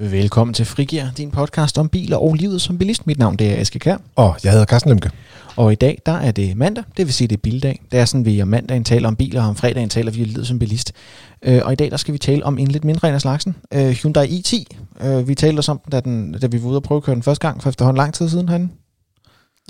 Velkommen til Frigir, din podcast om biler og livet som bilist. Mit navn det er Aske Kær. Og jeg hedder Carsten Lemke. Og i dag, der er det mandag, det vil sige, det er bildag. Det er sådan, vi om mandagen taler om biler, og om fredagen taler vi om livet som bilist. Øh, og i dag, der skal vi tale om en lidt mindre en af slagsen. Øh, Hyundai i10. Øh, vi talte også om den da, den, da vi var ude og prøve at køre den første gang, for efterhånden lang tid siden han.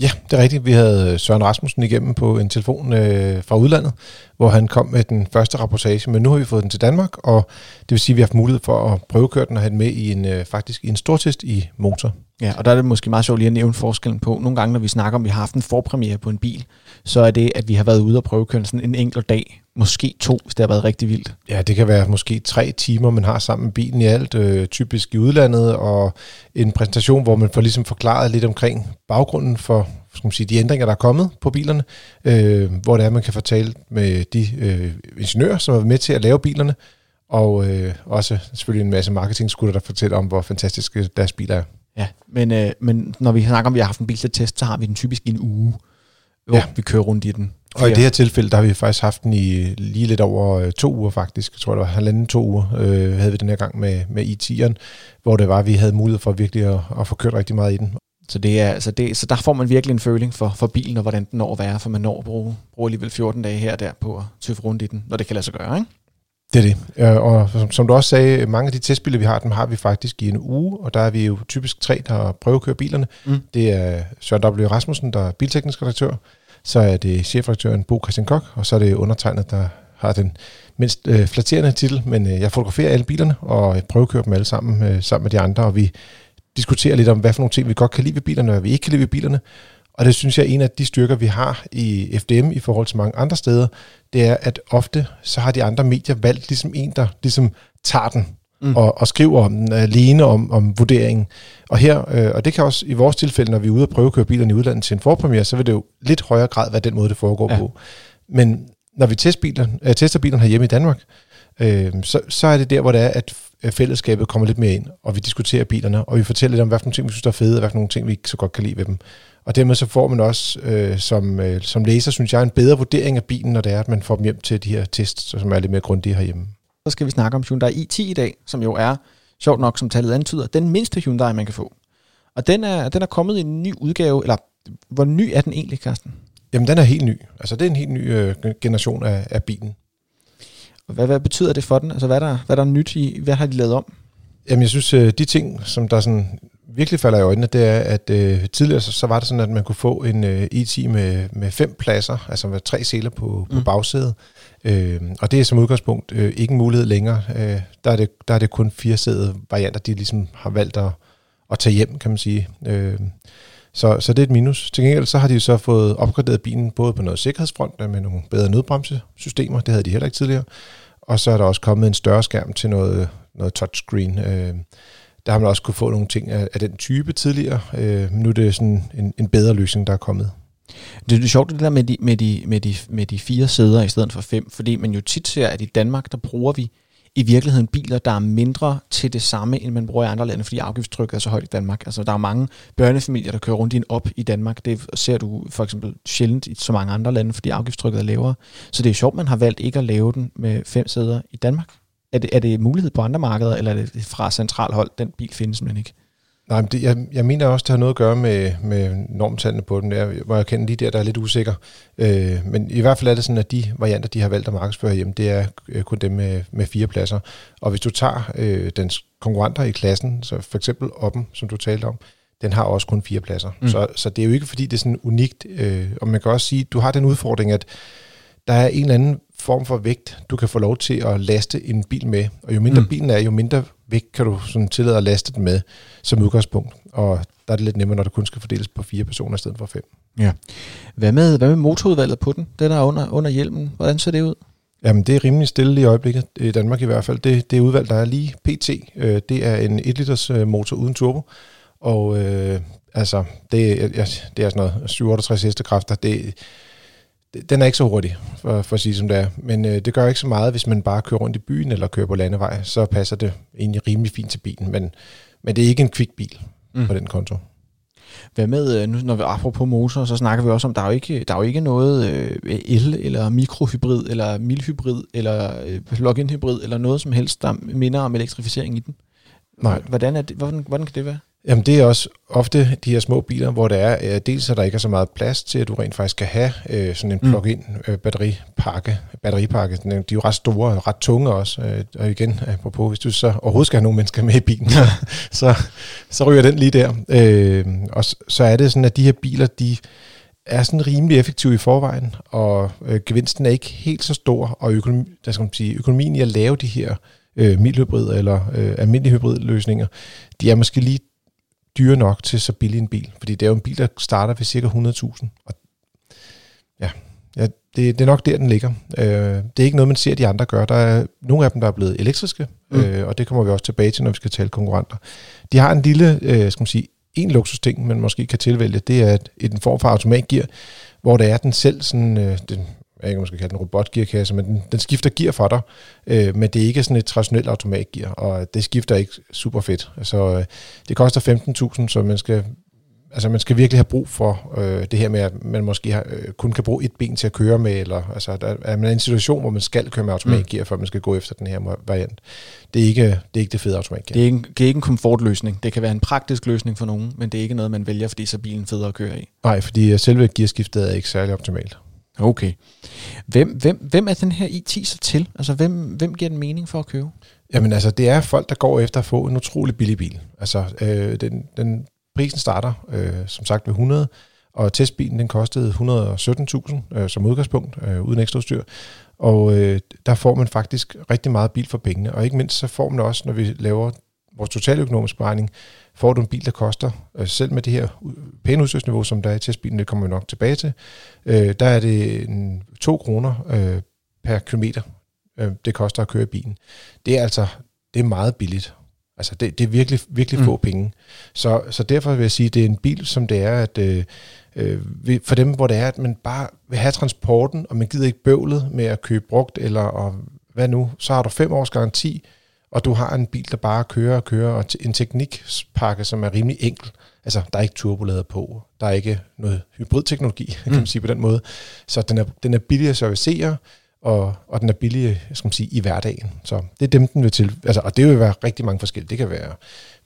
Ja, det er rigtigt. Vi havde Søren Rasmussen igennem på en telefon øh, fra udlandet, hvor han kom med den første rapportage, men nu har vi fået den til Danmark, og det vil sige, at vi har haft mulighed for at prøvekøre den og have den med i en, øh, faktisk i en stortest i motor. Ja, og der er det måske meget sjovt lige at nævne forskellen på. Nogle gange, når vi snakker om, at vi har haft en forpremiere på en bil, så er det, at vi har været ude og prøvekøre sådan en enkelt dag. Måske to, hvis det har været rigtig vildt. Ja, det kan være måske tre timer, man har sammen med bilen i alt, øh, typisk i udlandet, og en præsentation, hvor man får ligesom forklaret lidt omkring baggrunden for skal man sige, de ændringer, der er kommet på bilerne, øh, hvor det er, man kan fortælle med de øh, ingeniører, som er med til at lave bilerne, og øh, også selvfølgelig en masse marketing der fortæller om, hvor fantastiske deres biler er. Ja, men, øh, men når vi snakker om, at vi har haft en bil til test, så har vi den typisk i en uge, hvor ja. vi kører rundt i den. Og i det her tilfælde, der har vi faktisk haft den i lige lidt over øh, to uger faktisk. Jeg tror, det var halvanden to uger, øh, havde vi den her gang med, med i10'eren, hvor det var, at vi havde mulighed for virkelig at, at få kørt rigtig meget i den. Så, det er, altså det, så der får man virkelig en føling for, for bilen, og hvordan den når at være, for man når at bruge, bruge alligevel 14 dage her og der på at tøffe rundt i den, når det kan lade sig gøre, ikke? Det er det. Og som, som du også sagde, mange af de testbiler, vi har, dem har vi faktisk i en uge, og der er vi jo typisk tre, der køre bilerne. Mm. Det er Søren W. Rasmussen, der er bilteknisk redaktør, så er det chefredaktøren Bo Christian Kok, og så er det undertegnet, der har den mindst øh, flatterende titel, men øh, jeg fotograferer alle bilerne og køre dem alle sammen øh, sammen med de andre, og vi diskuterer lidt om, hvad for nogle ting vi godt kan lide ved bilerne, og hvad vi ikke kan lide ved bilerne. Og det synes jeg er en af de styrker, vi har i FDM i forhold til mange andre steder, det er, at ofte så har de andre medier valgt ligesom en, der ligesom tager den mm. og, og skriver om den, alene om, om vurderingen. Og her, øh, og det kan også i vores tilfælde, når vi er ude og prøve at køre bilerne i udlandet til en forpremiere, så vil det jo lidt højere grad være den måde, det foregår ja. på. Men når vi tester, biler, øh, tester bilerne herhjemme i Danmark, øh, så, så er det der, hvor det er, at fællesskabet kommer lidt mere ind, og vi diskuterer bilerne, og vi fortæller lidt om, hvad for nogle ting, vi synes, der er fede, og hvad for nogle ting, vi ikke så godt kan lide ved dem. Og dermed så får man også øh, som, øh, som læser, synes jeg, en bedre vurdering af bilen, når det er, at man får dem hjem til de her tests, som er lidt mere grundige herhjemme. Så skal vi snakke om Hyundai i10 i dag, som jo er, sjovt nok som tallet antyder, den mindste Hyundai, man kan få. Og den er, den er kommet i en ny udgave, eller hvor ny er den egentlig, Carsten? Jamen, den er helt ny. Altså, det er en helt ny øh, generation af, af bilen. Hvad, hvad betyder det for den? Altså, hvad er, der, hvad er der nyt i? Hvad har de lavet om? Jamen, jeg synes, øh, de ting, som der sådan virkelig falder i øjnene, det er, at øh, tidligere så, så var det sådan, at man kunne få en øh, E10 med, med fem pladser, altså med tre seler på, på mm. bagsædet. Øh, og det er som udgangspunkt øh, ikke en mulighed længere. Øh, der, er det, der er det kun fire sæde varianter, de ligesom har valgt at, at tage hjem, kan man sige. Øh, så, så det er et minus. Til gengæld så har de så fået opgraderet bilen både på noget sikkerhedsfront med nogle bedre nødbremsesystemer, det havde de heller ikke tidligere, og så er der også kommet en større skærm til noget, noget touchscreen. Øh, der har man også kunne få nogle ting af, af den type tidligere. Øh, nu er det sådan en, en bedre løsning, der er kommet. Det er sjovt det der med de, med, de, med, de, med de fire sæder i stedet for fem, fordi man jo tit ser, at i Danmark, der bruger vi i virkeligheden biler, der er mindre til det samme, end man bruger i andre lande, fordi afgiftstrykket er så højt i Danmark. Altså, der er mange børnefamilier, der kører rundt i en op i Danmark. Det ser du for eksempel sjældent i så mange andre lande, fordi afgiftstrykket er lavere. Så det er sjovt, man har valgt ikke at lave den med fem sæder i Danmark. Er det, er det mulighed på andre markeder, eller er det fra central hold, den bil findes man ikke? Nej, men det, jeg, jeg mener også, det har noget at gøre med, med normtallene på den. Jeg må erkende lige der, der er lidt usikker. Øh, men i hvert fald er det sådan, at de varianter, de har valgt at markedsføre hjem, det er øh, kun dem med, med fire pladser. Og hvis du tager øh, dens konkurrenter i klassen, så for eksempel Oppen, som du talte om, den har også kun fire pladser. Mm. Så, så det er jo ikke, fordi det er sådan unikt. Øh, og man kan også sige, at du har den udfordring, at der er en eller anden form for vægt, du kan få lov til at laste en bil med. Og jo mindre mm. bilen er, jo mindre vægt kan du sådan tillade at laste den med som udgangspunkt. Og der er det lidt nemmere, når det kun skal fordeles på fire personer i stedet for fem. Ja. Hvad med, hvad med motorudvalget på den? Den er under, under hjelmen. Hvordan ser det ud? Jamen, det er rimelig stille i øjeblikket, i Danmark i hvert fald. Det, det udvalg, der er lige PT, øh, det er en 1 liters øh, motor uden turbo. Og øh, altså, det, det er sådan noget 67 hestekræfter. Det, den er ikke så hurtig, for, for at sige som det er. Men øh, det gør ikke så meget, hvis man bare kører rundt i byen eller kører på landevej. Så passer det egentlig rimelig fint til bilen. Men, men det er ikke en kvik bil mm. på den konto. Hvad med, øh, nu når vi apropos motor, så snakker vi også om, der er jo ikke, der er jo ikke noget øh, el- eller mikrohybrid, eller milhybrid, eller øh, plug-in hybrid, eller noget som helst, der minder om elektrificering i den. Nej. Hvordan, er det, hvordan, hvordan kan det være? Jamen det er også ofte de her små biler, hvor der er, øh, dels at der ikke er så meget plads til, at du rent faktisk skal have øh, sådan en mm. plug-in øh, batteripakke. batteripakke. De er jo ret store og ret tunge også. Øh, og igen, apropos, hvis du så overhovedet skal have nogle mennesker med i bilen, så, så, så ryger den lige der. Øh, og så, er det sådan, at de her biler, de er sådan rimelig effektive i forvejen, og øh, gevinsten er ikke helt så stor, og økonomi, der skal man sige, økonomien i at lave de her øh, mildhybrid eller øh, almindelige hybridløsninger, de er måske lige dyre nok til så billig en bil. Fordi det er jo en bil, der starter ved cirka 100.000. Og ja, ja det, det er nok der, den ligger. Øh, det er ikke noget, man ser, de andre gør. Der er nogle af dem, der er blevet elektriske, mm. øh, og det kommer vi også tilbage til, når vi skal tale konkurrenter. De har en lille, øh, skal man sige, en luksusting, man måske kan tilvælge, det er et, en form for automatgear, hvor det er den selv sådan, øh, den, jeg ikke, man skal kalde den robotgearkasse, men den, den skifter gear for dig, øh, men det er ikke sådan et traditionelt automatgear, og det skifter ikke super fedt. Altså, øh, det koster 15.000, så man skal, altså, man skal virkelig have brug for øh, det her med, at man måske har, øh, kun kan bruge et ben til at køre med, eller altså, der er man i en situation, hvor man skal køre med automatgear, mm. før man skal gå efter den her variant. Det er ikke det, er ikke det fede automatgear. Det er, ikke, det er ikke en komfortløsning. Det kan være en praktisk løsning for nogen, men det er ikke noget, man vælger, fordi så er bilen federe at køre i. Nej, fordi selve gearskiftet er ikke særlig optimalt. Okay. Hvem, hvem, hvem er den her i10 så til? Altså, hvem, hvem giver den mening for at købe? Jamen altså, det er folk, der går efter at få en utrolig billig bil. Altså, øh, den, den prisen starter øh, som sagt ved 100, og testbilen den kostede 117.000 øh, som udgangspunkt, øh, uden ekstra udstyr. Og øh, der får man faktisk rigtig meget bil for pengene, og ikke mindst så får man også, når vi laver vores totaløkonomiske beregning, får du en bil, der koster, øh, selv med det her pæne udstyrsniveau, som der er i testbilen, det kommer vi nok tilbage til, øh, der er det en, 2 kroner øh, per kilometer, øh, det koster at køre bilen. Det er altså det er meget billigt. Altså det, det er virkelig, virkelig mm. få penge. Så, så derfor vil jeg sige, at det er en bil, som det er, at øh, øh for dem, hvor det er, at man bare vil have transporten, og man gider ikke bøvlet med at købe brugt, eller og hvad nu, så har du fem års garanti, og du har en bil, der bare kører og kører, og en teknikpakke, som er rimelig enkel. Altså, der er ikke turbolader på, der er ikke noget hybridteknologi, kan man mm. sige på den måde. Så den er, den er billig at servicere, og, og den er billig skal man sige, i hverdagen. Så det er dem, den vil til. Altså, og det vil være rigtig mange forskellige. Det kan være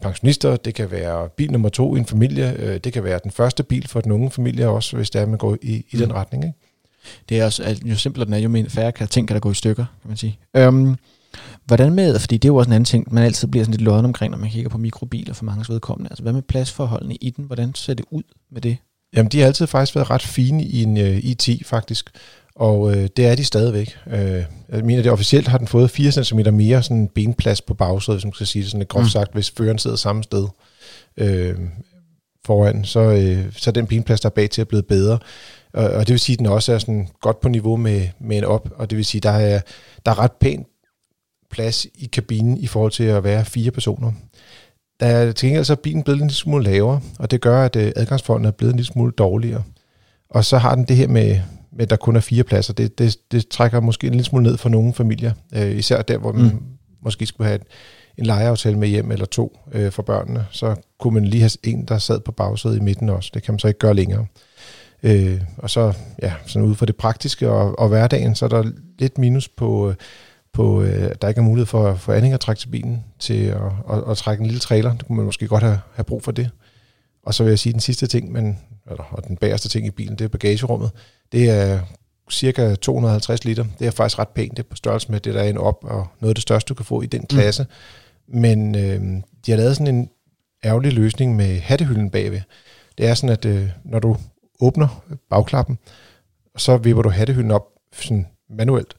pensionister, det kan være bil nummer to i en familie, øh, det kan være den første bil for den unge familie også, hvis det er, man går i, i mm. den retning. Ikke? Det er også, jo simplere den er, jo mere færre kan ting kan der gå i stykker, kan man sige. Um, Hvordan med, fordi det er jo også en anden ting, man altid bliver sådan lidt lodden omkring, når man kigger på mikrobiler for mange vedkommende. Altså hvad med pladsforholdene i den? Hvordan ser det ud med det? Jamen de har altid faktisk været ret fine i en øh, IT faktisk, og uh, det er de stadigvæk. Uh, jeg mener, det officielt har den fået 4 cm mere sådan benplads på bagsædet, hvis man skal sige det sådan lidt groft mm. sagt, hvis føreren sidder samme sted uh, foran, så, uh, så er den benplads, der er bag til, er blevet bedre. Og, og det vil sige, at den også er sådan godt på niveau med, med en op, og det vil sige, der er, der er ret pænt plads i kabinen i forhold til at være fire personer. Der er til gengæld så er bilen blevet en lille smule lavere, og det gør, at øh, adgangsforholdene er blevet en lille smule dårligere. Og så har den det her med, med at der kun er fire pladser. Det, det, det trækker måske en lille smule ned for nogle familier, øh, især der, hvor man mm. måske skulle have et, en legeaftale med hjem eller to øh, for børnene. Så kunne man lige have en, der sad på bagsædet i midten også. Det kan man så ikke gøre længere. Øh, og så, ja, sådan ud for det praktiske og, og hverdagen, så er der lidt minus på... Øh, på, øh, der ikke er mulighed for, for andet at trække til bilen til at, at, at trække en lille trailer. Det kunne man måske godt have, have brug for det. Og så vil jeg sige, den sidste ting, men, eller, og den bagerste ting i bilen, det er bagagerummet. Det er cirka 250 liter. Det er faktisk ret pænt. Det er på størrelse med det, der er en op, og noget af det største, du kan få i den klasse. Mm. Men øh, de har lavet sådan en ærgerlig løsning med hattehylden bagved. Det er sådan, at øh, når du åbner bagklappen, så vipper du hattehylden op sådan manuelt.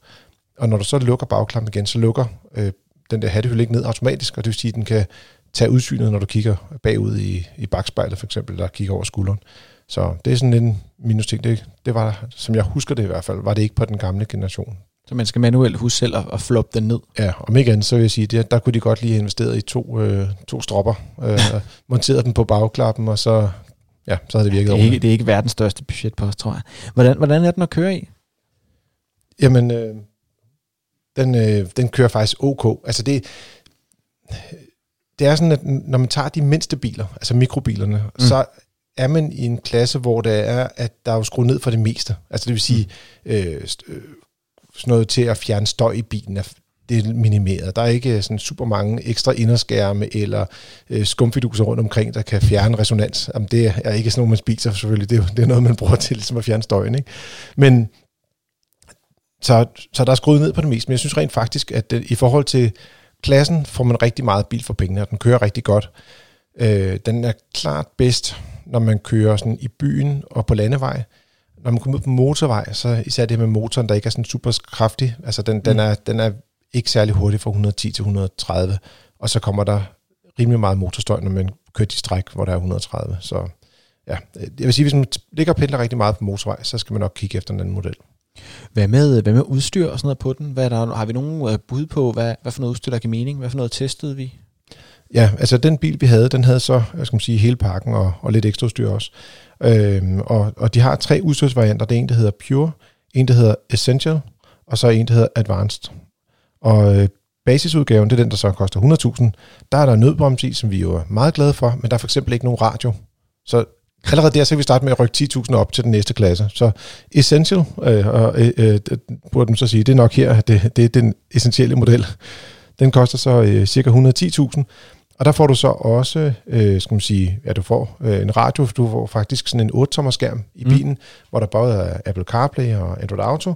Og når du så lukker bagklappen igen, så lukker øh, den der hattehylde ikke ned automatisk, og det vil sige, at den kan tage udsynet, når du kigger bagud i, i bagspejlet for eksempel, eller kigger over skulderen. Så det er sådan en minus ting. Det, det var, som jeg husker det i hvert fald, var det ikke på den gamle generation. Så man skal manuelt huske selv at, at floppe den ned? Ja, om ikke andet, så vil jeg sige, det, der kunne de godt lige have investeret i to, øh, to stropper, øh, monteret den på bagklappen, og så, ja, så havde det virket det er, ikke, det er ikke verdens største budgetpost, tror jeg. Hvordan, hvordan er den at køre i? Jamen, øh, den, øh, den kører faktisk ok. Altså det, det er sådan, at når man tager de mindste biler, altså mikrobilerne, mm. så er man i en klasse, hvor det er, at der er jo skruet ned for det meste. Altså det vil sige, mm. øh, øh, sådan noget til at fjerne støj i bilen, det, det er minimeret. Der er ikke sådan super mange ekstra inderskærme eller øh, skumfiduser rundt omkring, der kan fjerne resonans. Jamen, det er ikke sådan noget, man spiser selvfølgelig. Det er, det er noget, man bruger til ligesom at fjerne støjen. Ikke? Men så, så der er skruet ned på det meste, men jeg synes rent faktisk, at i forhold til klassen får man rigtig meget bil for pengene, og den kører rigtig godt. Øh, den er klart bedst, når man kører sådan i byen og på landevej. Når man kommer ud på motorvej, så især det med motoren, der ikke er sådan super kraftig, altså den, mm. den, er, den er ikke særlig hurtig fra 110 til 130, og så kommer der rimelig meget motorstøj, når man kører de stræk, hvor der er 130. Så ja, jeg vil sige, hvis man ligger og pendler rigtig meget på motorvej, så skal man nok kigge efter en anden model. Hvad med, øh, hvad med udstyr og sådan noget på den? Hvad der, har vi nogen øh, bud på, hvad, hvad for noget udstyr, der giver mening? Hvad for noget testede vi? Ja, altså den bil, vi havde, den havde så, jeg skal man sige, hele pakken og, og lidt ekstra udstyr også. Øhm, og, og de har tre udstyrsvarianter. Det er en, der hedder Pure, en, der hedder Essential, og så en, der hedder Advanced. Og øh, basisudgaven, det er den, der så koster 100.000. Der er der nødbremse i, som vi jo er meget glade for, men der er for eksempel ikke nogen radio. Så allerede der, så kan vi starte med at rykke 10.000 op til den næste klasse. Så Essential, øh, og, øh, øh, burde man så sige, det er nok her, det, det er den essentielle model. Den koster så øh, cirka 110.000, og der får du så også, øh, skal man sige, ja, du får øh, en radio, du får faktisk sådan en 8-tommer skærm i mm. bilen, mm. hvor der både er Apple CarPlay og Android Auto.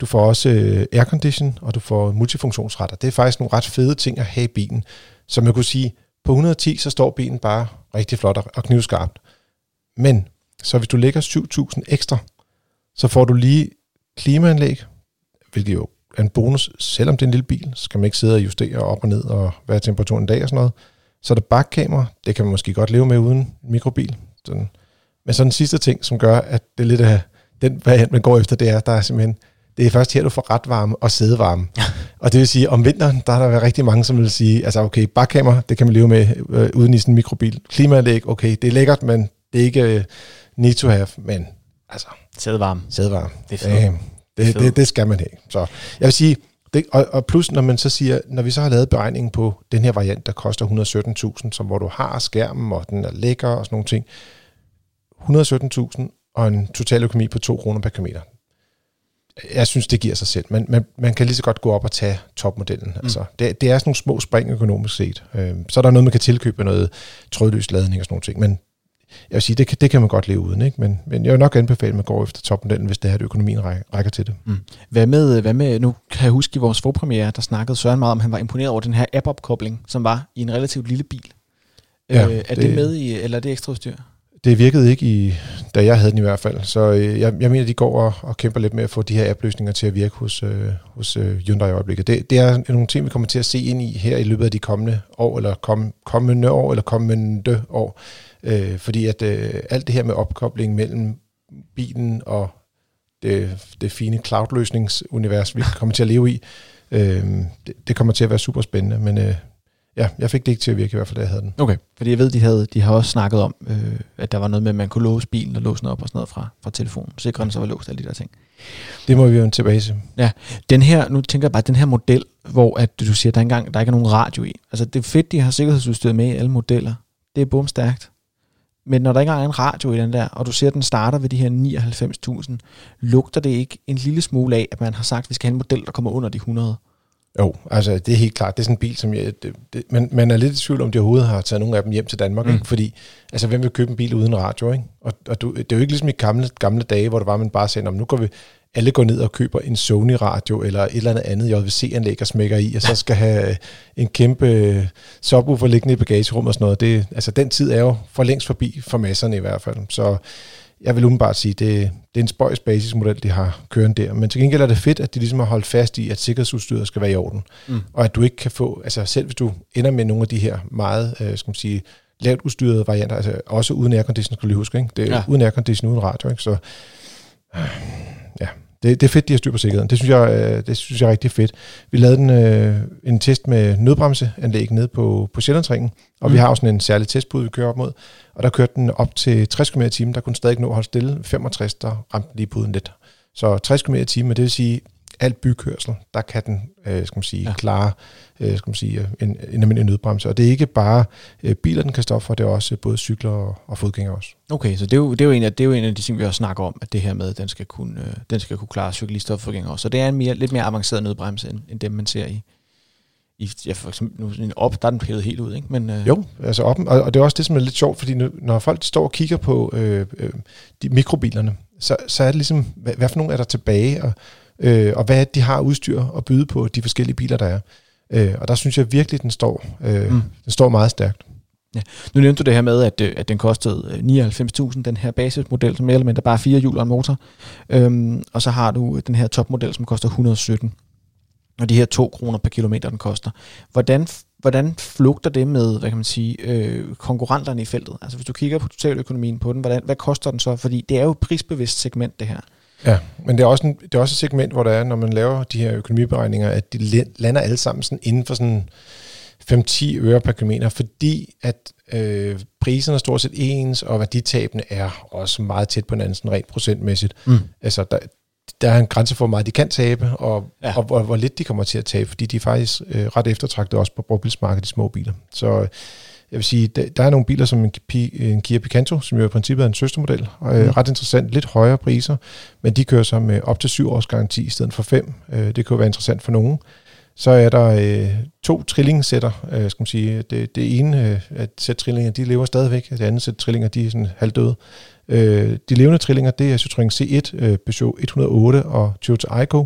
Du får også øh, aircondition, og du får multifunktionsretter. Det er faktisk nogle ret fede ting at have i bilen. Som jeg kunne sige, på 110, så står bilen bare rigtig flot og knivskarpt. Men, så hvis du lægger 7.000 ekstra, så får du lige klimaanlæg, hvilket jo er en bonus, selvom det er en lille bil, så skal man ikke sidde og justere op og ned, og hvad er temperaturen en dag og sådan noget. Så er der bakkamera, det kan man måske godt leve med uden en mikrobil. Sådan. Men så den sidste ting, som gør, at det er lidt af den variant, man går efter, det er, der er simpelthen, det er først her, du får ret varme og sædevarme. og det vil sige, om vinteren, der er der rigtig mange, som vil sige, altså okay, bakkamera, det kan man leve med øh, uden i sådan en mikrobil. Klimaanlæg, okay, det er lækkert, men det er ikke uh, need to have, men altså... Sædevarme. Sædevarme. Det er fedt. Det, det, det skal man have. Så jeg vil sige, det, og, og plus når man så siger, når vi så har lavet beregningen på den her variant, der koster 117.000, som hvor du har skærmen, og den er lækker og sådan nogle ting, 117.000 og en total økonomi på 2 kroner per kilometer. Jeg synes, det giver sig selv. Men man, man kan lige så godt gå op og tage topmodellen. Mm. Altså, det, det er sådan nogle små spring økonomisk set. Øh, så er der noget, man kan tilkøbe noget trådløs ladning og sådan nogle ting. Men jeg vil sige, det, det kan man godt leve uden, ikke? Men, men jeg vil nok anbefale, at man går efter topmodellen, hvis det er, at økonomien rækker til det. Mm. Hvad, med, hvad med, nu kan jeg huske i vores forpremiere, der snakkede Søren meget om, at han var imponeret over den her app-opkobling, som var i en relativt lille bil. Ja, øh, er det, det med i, eller er det ekstra udstyr? Det virkede ikke, i, da jeg havde den i hvert fald. Så øh, jeg, jeg mener, de går og, og kæmper lidt med at få de her app-løsninger til at virke hos, øh, hos øh, Hyundai i øjeblikket. Det, det er nogle ting, vi kommer til at se ind i her i løbet af de kommende år, eller kom, kommende år, eller kommende år. Øh, fordi at øh, alt det her med opkobling mellem bilen og det, det fine cloud-løsningsunivers, vi kommer til at leve i, øh, det, det kommer til at være super spændende, men øh, ja, jeg fik det ikke til at virke i hvert fald, da jeg havde den. Okay, fordi jeg ved, de, havde, de har også snakket om, øh, at der var noget med, at man kunne låse bilen og låse den op og sådan noget fra, fra telefonen. Sikre så var låst alle de der ting. Det må vi jo tilbage til. Ja, den her, nu tænker jeg bare, den her model, hvor at du siger, at der, engang, der ikke er nogen radio i. Altså det er fedt, de har sikkerhedsudstyret med i alle modeller. Det er bumstærkt. Men når der ikke er en radio i den der, og du ser, at den starter ved de her 99.000, lugter det ikke en lille smule af, at man har sagt, at vi skal have en model, der kommer under de 100? Jo, altså det er helt klart. Det er sådan en bil, som jeg... Det, det, man, man er lidt i tvivl om, de overhovedet har taget nogle af dem hjem til Danmark. Mm. Ikke? Fordi, altså hvem vil købe en bil uden radio? Ikke? Og, og du, det er jo ikke ligesom i gamle, gamle dage, hvor det var, man bare sagde, nu går vi alle går ned og køber en Sony-radio eller et eller andet andet JVC-anlæg og smækker i, og så skal have en kæmpe subwoofer liggende i bagagerummet og sådan noget. Det, altså, den tid er jo for længst forbi for masserne i hvert fald. Så jeg vil umiddelbart sige, det, det er en spøjs basismodel, de har kørende der. Men til gengæld er det fedt, at de ligesom har holdt fast i, at sikkerhedsudstyret skal være i orden. Mm. Og at du ikke kan få, altså selv hvis du ender med nogle af de her meget, øh, skal man sige, lavt udstyrede varianter, altså også uden aircondition, skal du huske, ikke? Det er ja. uden aircondition, uden radio, ikke? Så ja, det, det er fedt, de har styr på sikkerheden. Det synes jeg, øh, det synes jeg er rigtig fedt. Vi lavede en, øh, en test med nødbremseanlæg nede på, på Sjællandsringen, og mm. vi har også en særlig testbud, vi kører op mod. Og der kørte den op til 60 km i timen. Der kunne stadig nå at holde stille. 65, der ramte lige puden lidt. Så 60 km i timen, det vil sige, alt bykørsel, der kan den øh, skal man sige, ja. klare øh, skal man sige, en, en almindelig nødbremse. Og det er ikke bare øh, biler, den kan stoppe for, det er også både cykler og, og fodgængere også. Okay, så det er, jo, det, er jo en af, det er jo en af de ting, vi også snakker om, at det her med, at den skal kunne, øh, den skal kunne klare cyklister og fodgængere også. Så det er en mere, lidt mere avanceret nødbremse, end, end dem, man ser i, i, ja, for eksempel nu, en op, der er den pillet helt ud, ikke? Men, øh, Jo, altså op, og, og det er også det, som er lidt sjovt, fordi nu, når folk står og kigger på øh, øh, de mikrobilerne, så, så er det ligesom, hvad, hvad for nogle er der tilbage, og, øh, og hvad de har udstyr at byde på de forskellige biler, der er. Øh, og der synes jeg virkelig, den står, øh, mm. den står meget stærkt. Nu nævnte du det her med, at, øh, at den kostede øh, 99.000, den her basismodel, som mere eller mindre bare fire hjul og en motor. Øhm, og så har du den her topmodel, som koster 117. Og de her 2 kroner per kilometer, den koster. Hvordan, hvordan flugter det med, hvad kan man sige, øh, konkurrenterne i feltet? Altså hvis du kigger på totaløkonomien på den, hvordan, hvad koster den så? Fordi det er jo et prisbevidst segment, det her. Ja, men det er, også en, det er også et segment, hvor der er, når man laver de her økonomiberegninger, at de lander alle sammen sådan inden for sådan 5-10 øre per kilometer, fordi at øh, priserne er stort set ens, og værditabene er også meget tæt på hinanden, sådan rent procentmæssigt. Mm. Altså, der, der er en grænse for, hvor meget de kan tabe, og, ja. og hvor, hvor lidt de kommer til at tabe, fordi de er faktisk øh, ret eftertragtet også på brugtbilsmarkedet, de små biler. Så jeg vil sige, der, er nogle biler som en, en Kia Picanto, som jo i princippet er en søstermodel, og øh, mm. ret interessant, lidt højere priser, men de kører så med op til syv års garanti i stedet for fem. Øh, det kan jo være interessant for nogen. Så er der øh, to trillingsætter, øh, skal man sige. Det, det ene øh, at sæt trillinger, de lever stadigvæk. Det andet sæt trillinger, de er sådan halvdøde. Øh, de levende trillinger, det er Citroën C1, øh, Peugeot 108 og Toyota Aygo.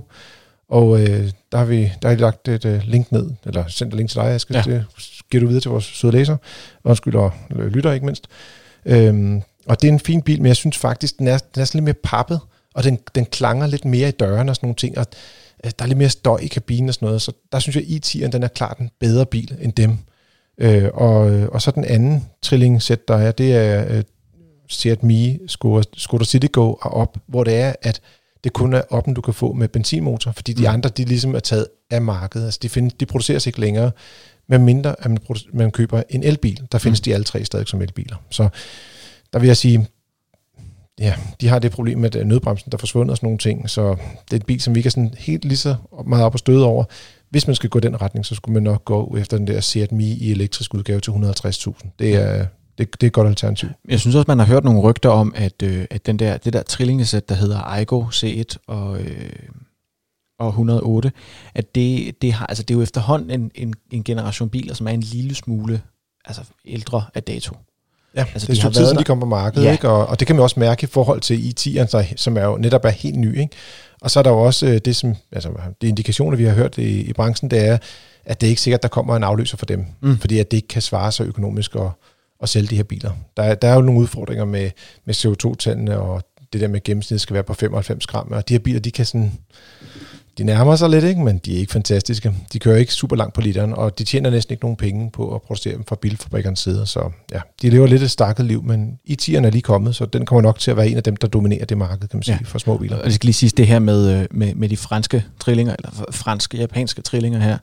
Og øh, der har vi der har lagt et øh, link ned, eller sendt et link til dig. Jeg skal ja. Giver du videre til vores søde læser. Undskyld, og lytter ikke mindst. Øhm, og det er en fin bil, men jeg synes faktisk, den er, den er sådan lidt mere pappet, og den, den klanger lidt mere i døren og sådan nogle ting. Og Øh, der er lidt mere støj i kabinen og sådan noget, så der synes jeg, at i10'eren den er klart en bedre bil end dem. Øh, og, og så den anden trilling-sæt, der er, det er uh, Seat Mii Skoda, Skoda Citigo og op, hvor det er, at det kun er oppen, du kan få med benzinmotor, fordi de mm. andre, de ligesom er taget af markedet. Altså de, find, de produceres ikke længere, med mindre at man, man køber en elbil. Der findes mm. de alle tre stadig som elbiler. Så der vil jeg sige, ja, de har det problem med nødbremsen, der forsvundet og sådan nogle ting, så det er et bil, som vi ikke er sådan helt lige så meget op og støde over. Hvis man skal gå den retning, så skulle man nok gå efter den der Seat Mii i elektrisk udgave til 150.000. Det er, det, det er et godt alternativ. Jeg synes også, man har hørt nogle rygter om, at, øh, at den der, det der trillingesæt, der hedder Aigo C1 og, øh, og 108, at det, det, har, altså det er jo efterhånden en, en, en generation biler, som er en lille smule altså ældre af dato. Ja, altså, det er de tid, siden de kommer på markedet, ja. ikke? Og, og det kan man også mærke i forhold til i10'eren, som er jo netop er helt ny. Ikke? Og så er der jo også øh, det, som, altså, de indikationer, vi har hørt i, i branchen, det er, at det er ikke sikkert, der kommer en afløser for dem, mm. fordi at det ikke kan svare sig økonomisk at, at sælge de her biler. Der, der er jo nogle udfordringer med, med CO2-tallene, og det der med gennemsnit skal være på 95 gram, og de her biler, de kan sådan de nærmer sig lidt, ikke? men de er ikke fantastiske. De kører ikke super langt på literen, og de tjener næsten ikke nogen penge på at producere dem fra bilfabrikkernes side. Så ja, de lever lidt et stakket liv, men i tierne er lige kommet, så den kommer nok til at være en af dem, der dominerer det marked, kan man sige, ja. for små biler. Og jeg skal lige sige det her med, øh, med, med de franske trillinger, eller franske, japanske trillinger her.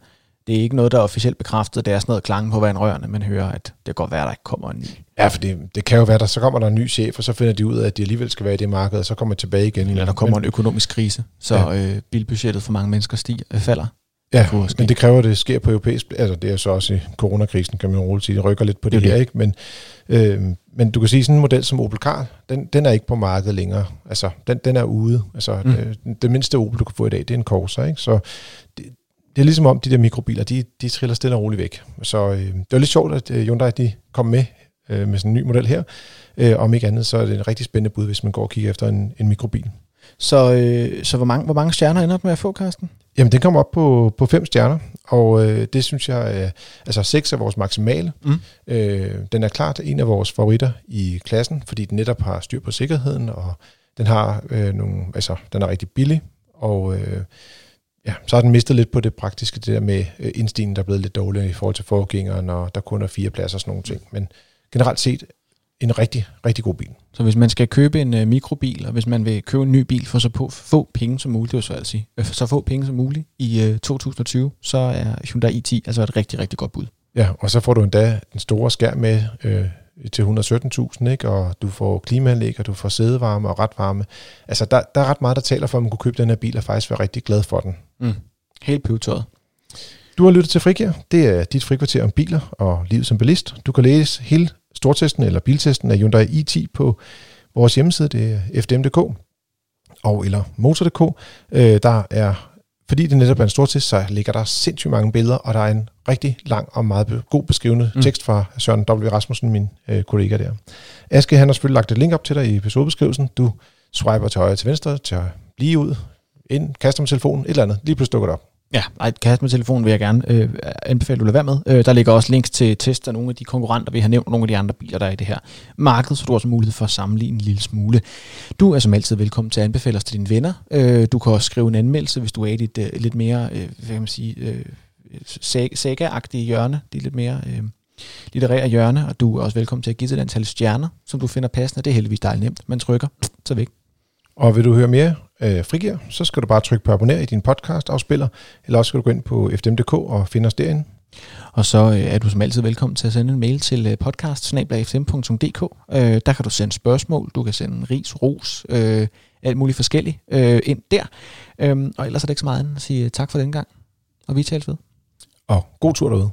Det er ikke noget, der er officielt bekræftet. Det er sådan noget klang på vandrørene, man hører, at det kan godt være, at der ikke kommer en ny. Ja, for det, det kan jo være, der så kommer der en ny chef, og så finder de ud af, at de alligevel skal være i det marked, og så kommer tilbage igen. Eller der kommer men, en økonomisk krise, så ja. øh, bilbudgettet for mange mennesker stiger, øh, falder. Ja, men det kræver, at det sker på europæisk, altså det er så også i coronakrisen, kan man roligt sige, det rykker lidt på det, det her, ikke? Men, øh, men du kan sige, sådan en model som Opel Car, den, den er ikke på markedet længere. Altså, den, den er ude. Altså, mm. det, det mindste Opel, du kan få i dag, det er en Corsa, ikke? Så det, det er ligesom om, de der mikrobiler, de, de triller stille og roligt væk. Så øh, det var lidt sjovt, at øh, Hyundai de kom med øh, med sådan en ny model her. Øh, om ikke andet, så er det en rigtig spændende bud, hvis man går og kigger efter en, en mikrobil. Så, øh, så hvor, mange, hvor mange stjerner ender med at få, Karsten? Jamen, den kommer op på, på fem stjerner, og øh, det synes jeg, øh, altså seks er vores maksimale. Mm. Øh, den er klart en af vores favoritter i klassen, fordi den netop har styr på sikkerheden, og den har øh, nogle, altså, den er rigtig billig, og øh, ja, så har den mistet lidt på det praktiske, det der med øh, indstigningen, der er blevet lidt dårligere i forhold til forgængeren, og der kun er fire pladser og sådan nogle ting. Men generelt set en rigtig, rigtig god bil. Så hvis man skal købe en uh, mikrobil, og hvis man vil købe en ny bil for så på, få penge som muligt, det så, altså, så få penge som muligt i uh, 2020, så er Hyundai i10 altså et rigtig, rigtig godt bud. Ja, og så får du endda den store skærm med øh, til 117.000, ikke? og du får klimaanlæg, og du får sædevarme og retvarme. Altså, der, der er ret meget, der taler for, at man kunne købe den her bil, og faktisk være rigtig glad for den. Mm. Helt pivetøjet. Du har lyttet til Frikær. Det er dit frikvarter om biler og livet som bilist. Du kan læse hele stortesten eller biltesten af Hyundai i10 på vores hjemmeside, det er fdm.dk og eller motor.dk. Øh, der er, fordi det netop er en stortest, så ligger der sindssygt mange billeder, og der er en rigtig lang og meget god beskrivende mm. tekst fra Søren W. Rasmussen, min øh, kollega der. Aske, han har selvfølgelig lagt et link op til dig i episodebeskrivelsen. Du swiper til højre til venstre, til blive ud, ind, kaster med telefonen, et eller andet. Lige pludselig dukker det op. Ja, ej, kast med telefonen vil jeg gerne øh, anbefale, du lader være med. Øh, der ligger også links til test af nogle af de konkurrenter, vi har nævnt, nogle af de andre biler, der er i det her marked, så du har også mulighed for at sammenligne en lille smule. Du er som altid velkommen til at anbefale os til dine venner. Øh, du kan også skrive en anmeldelse, hvis du er i dit øh, lidt mere, øh, hvad kan man sige, øh, saga-agtige hjørne, er lidt mere øh, litterære hjørne, og du er også velkommen til at give til et antal stjerner, som du finder passende. Det er heldigvis dejligt nemt. Man trykker, så væk. Og vil du høre mere øh, frigir, så skal du bare trykke på abonner i din podcast afspiller, eller også skal du gå ind på fdm.dk og finde os derinde. Og så øh, er du som altid velkommen til at sende en mail til øh, podcast øh, Der kan du sende spørgsmål, du kan sende ris, ros, øh, alt muligt forskelligt øh, ind der. Øh, og ellers er det ikke så meget andet at sige tak for den gang, og vi tales ved. Og god tur derude.